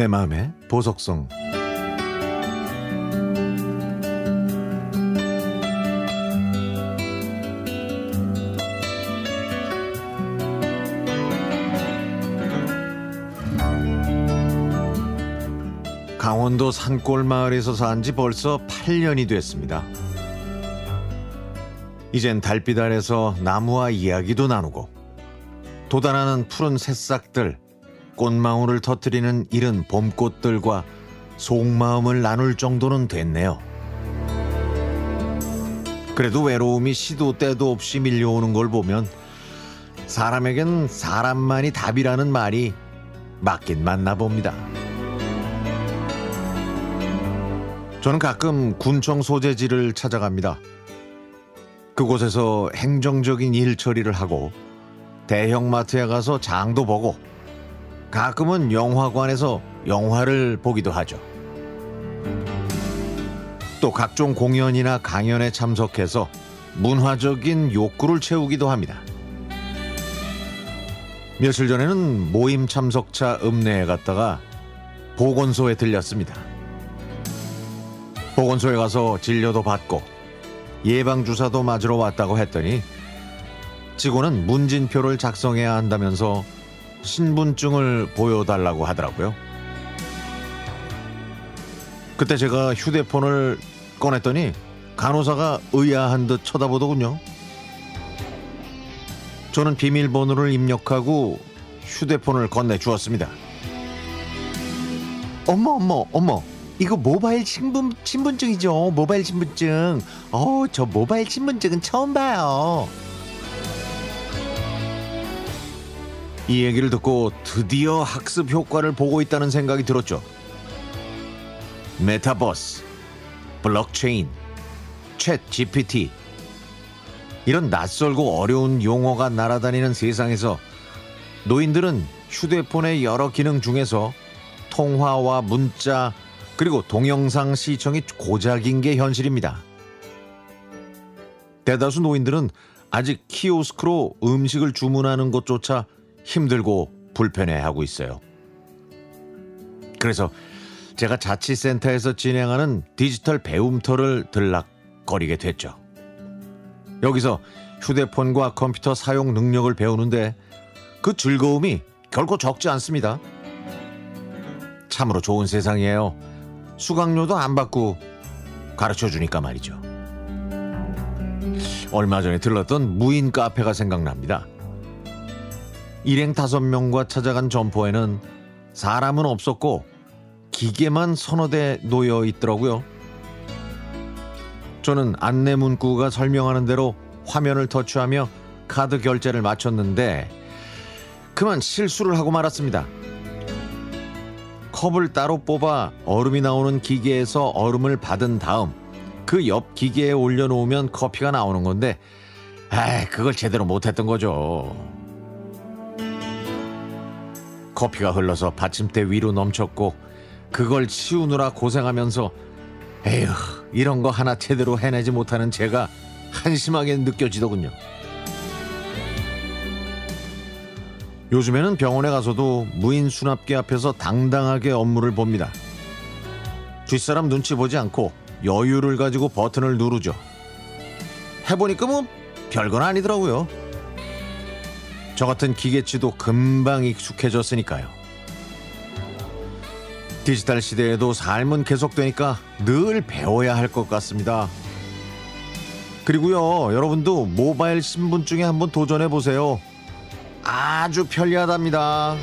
내 마음의 보석성 강원도 산골 마을에서 산 지 벌써 8년이 됐습니다. 이젠 달빛 아래서 나무와 이야기도 나누고 돋아나는 푸른 새싹들, 꽃망울을 터뜨리는 이른 봄꽃들과 속마음을 나눌 정도는 됐네요. 그래도 외로움이 시도 때도 없이 밀려오는 걸 보면 사람에겐 사람만이 답이라는 말이 맞긴 맞나 봅니다. 저는 가끔 군청 소재지를 찾아갑니다. 그곳에서 행정적인 일 처리를 하고 대형마트에 가서 장도 보고 가끔은 영화관에서 영화를 보기도 하죠. 또 각종 공연이나 강연에 참석해서 문화적인 욕구를 채우기도 합니다. 며칠 전에는 모임 참석차 읍내에 갔다가 보건소에 들렸습니다. 보건소에 가서 진료도 받고 예방주사도 맞으러 왔다고 했더니 직원은 문진표를 작성해야 한다면서 신분증을 보여달라고 하더라고요. 그때 제가 휴대폰을 꺼냈더니 간호사가 의아한 듯 쳐다보더군요. 저는 비밀번호를 입력하고 휴대폰을 건네 주었습니다. 어머 어머 어머 이거 모바일 신분 신분증이죠 모바일 신분증 어 저 모바일 신분증은 처음 봐요 이 얘기를 듣고 드디어 학습 효과를 보고 있다는 생각이 들었죠 메타버스 블록체인 챗 GPT 이런 낯설고 어려운 용어가 날아다니는 세상에서 노인들은 휴대폰의 여러 기능 중에서 통화와 문자 그리고 동영상 시청이 고작인 게 현실입니다. 대다수 노인들은 아직 키오스크로 음식을 주문하는 것조차 힘들고 불편해하고 있어요. 그래서 제가 자치센터에서 진행하는 디지털 배움터를 들락거리게 됐죠. 여기서 휴대폰과 컴퓨터 사용 능력을 배우는데 그 즐거움이 결코 적지 않습니다. 참으로 좋은 세상이에요. 수강료도 안 받고 가르쳐 주니까 말이죠. 얼마 전에 들렀던 무인 카페가 생각납니다. 일행 다섯 명과 찾아간 점포에는 사람은 없었고 기계만 서너 대 놓여 있더라고요. 저는 안내 문구가 설명하는 대로 화면을 터치하며 카드 결제를 마쳤는데 그만 실수를 하고 말았습니다. 컵을 따로 뽑아 얼음이 나오는 기계에서 얼음을 받은 다음 그 옆 기계에 올려놓으면 커피가 나오는 건데 아 그걸 제대로 못했던 거죠. 커피가 흘러서 받침대 위로 넘쳤고 그걸 치우느라 고생하면서 에휴 이런 거 하나 제대로 해내지 못하는 제가 한심하게 느껴지더군요. 요즘에는 병원에 가서도 무인 수납기 앞에서 당당하게 업무를 봅니다. 뒷사람 눈치 보지 않고 여유를 가지고 버튼을 누르죠. 해보니까 뭐 별건 아니더라고요. 저 같은 기계치도 금방 익숙해졌으니까요. 디지털 시대에도 삶은 계속되니까 늘 배워야 할 것 같습니다. 그리고요, 여러분도 모바일 신분증에 한번 도전해 보세요. 아주 편리하답니다.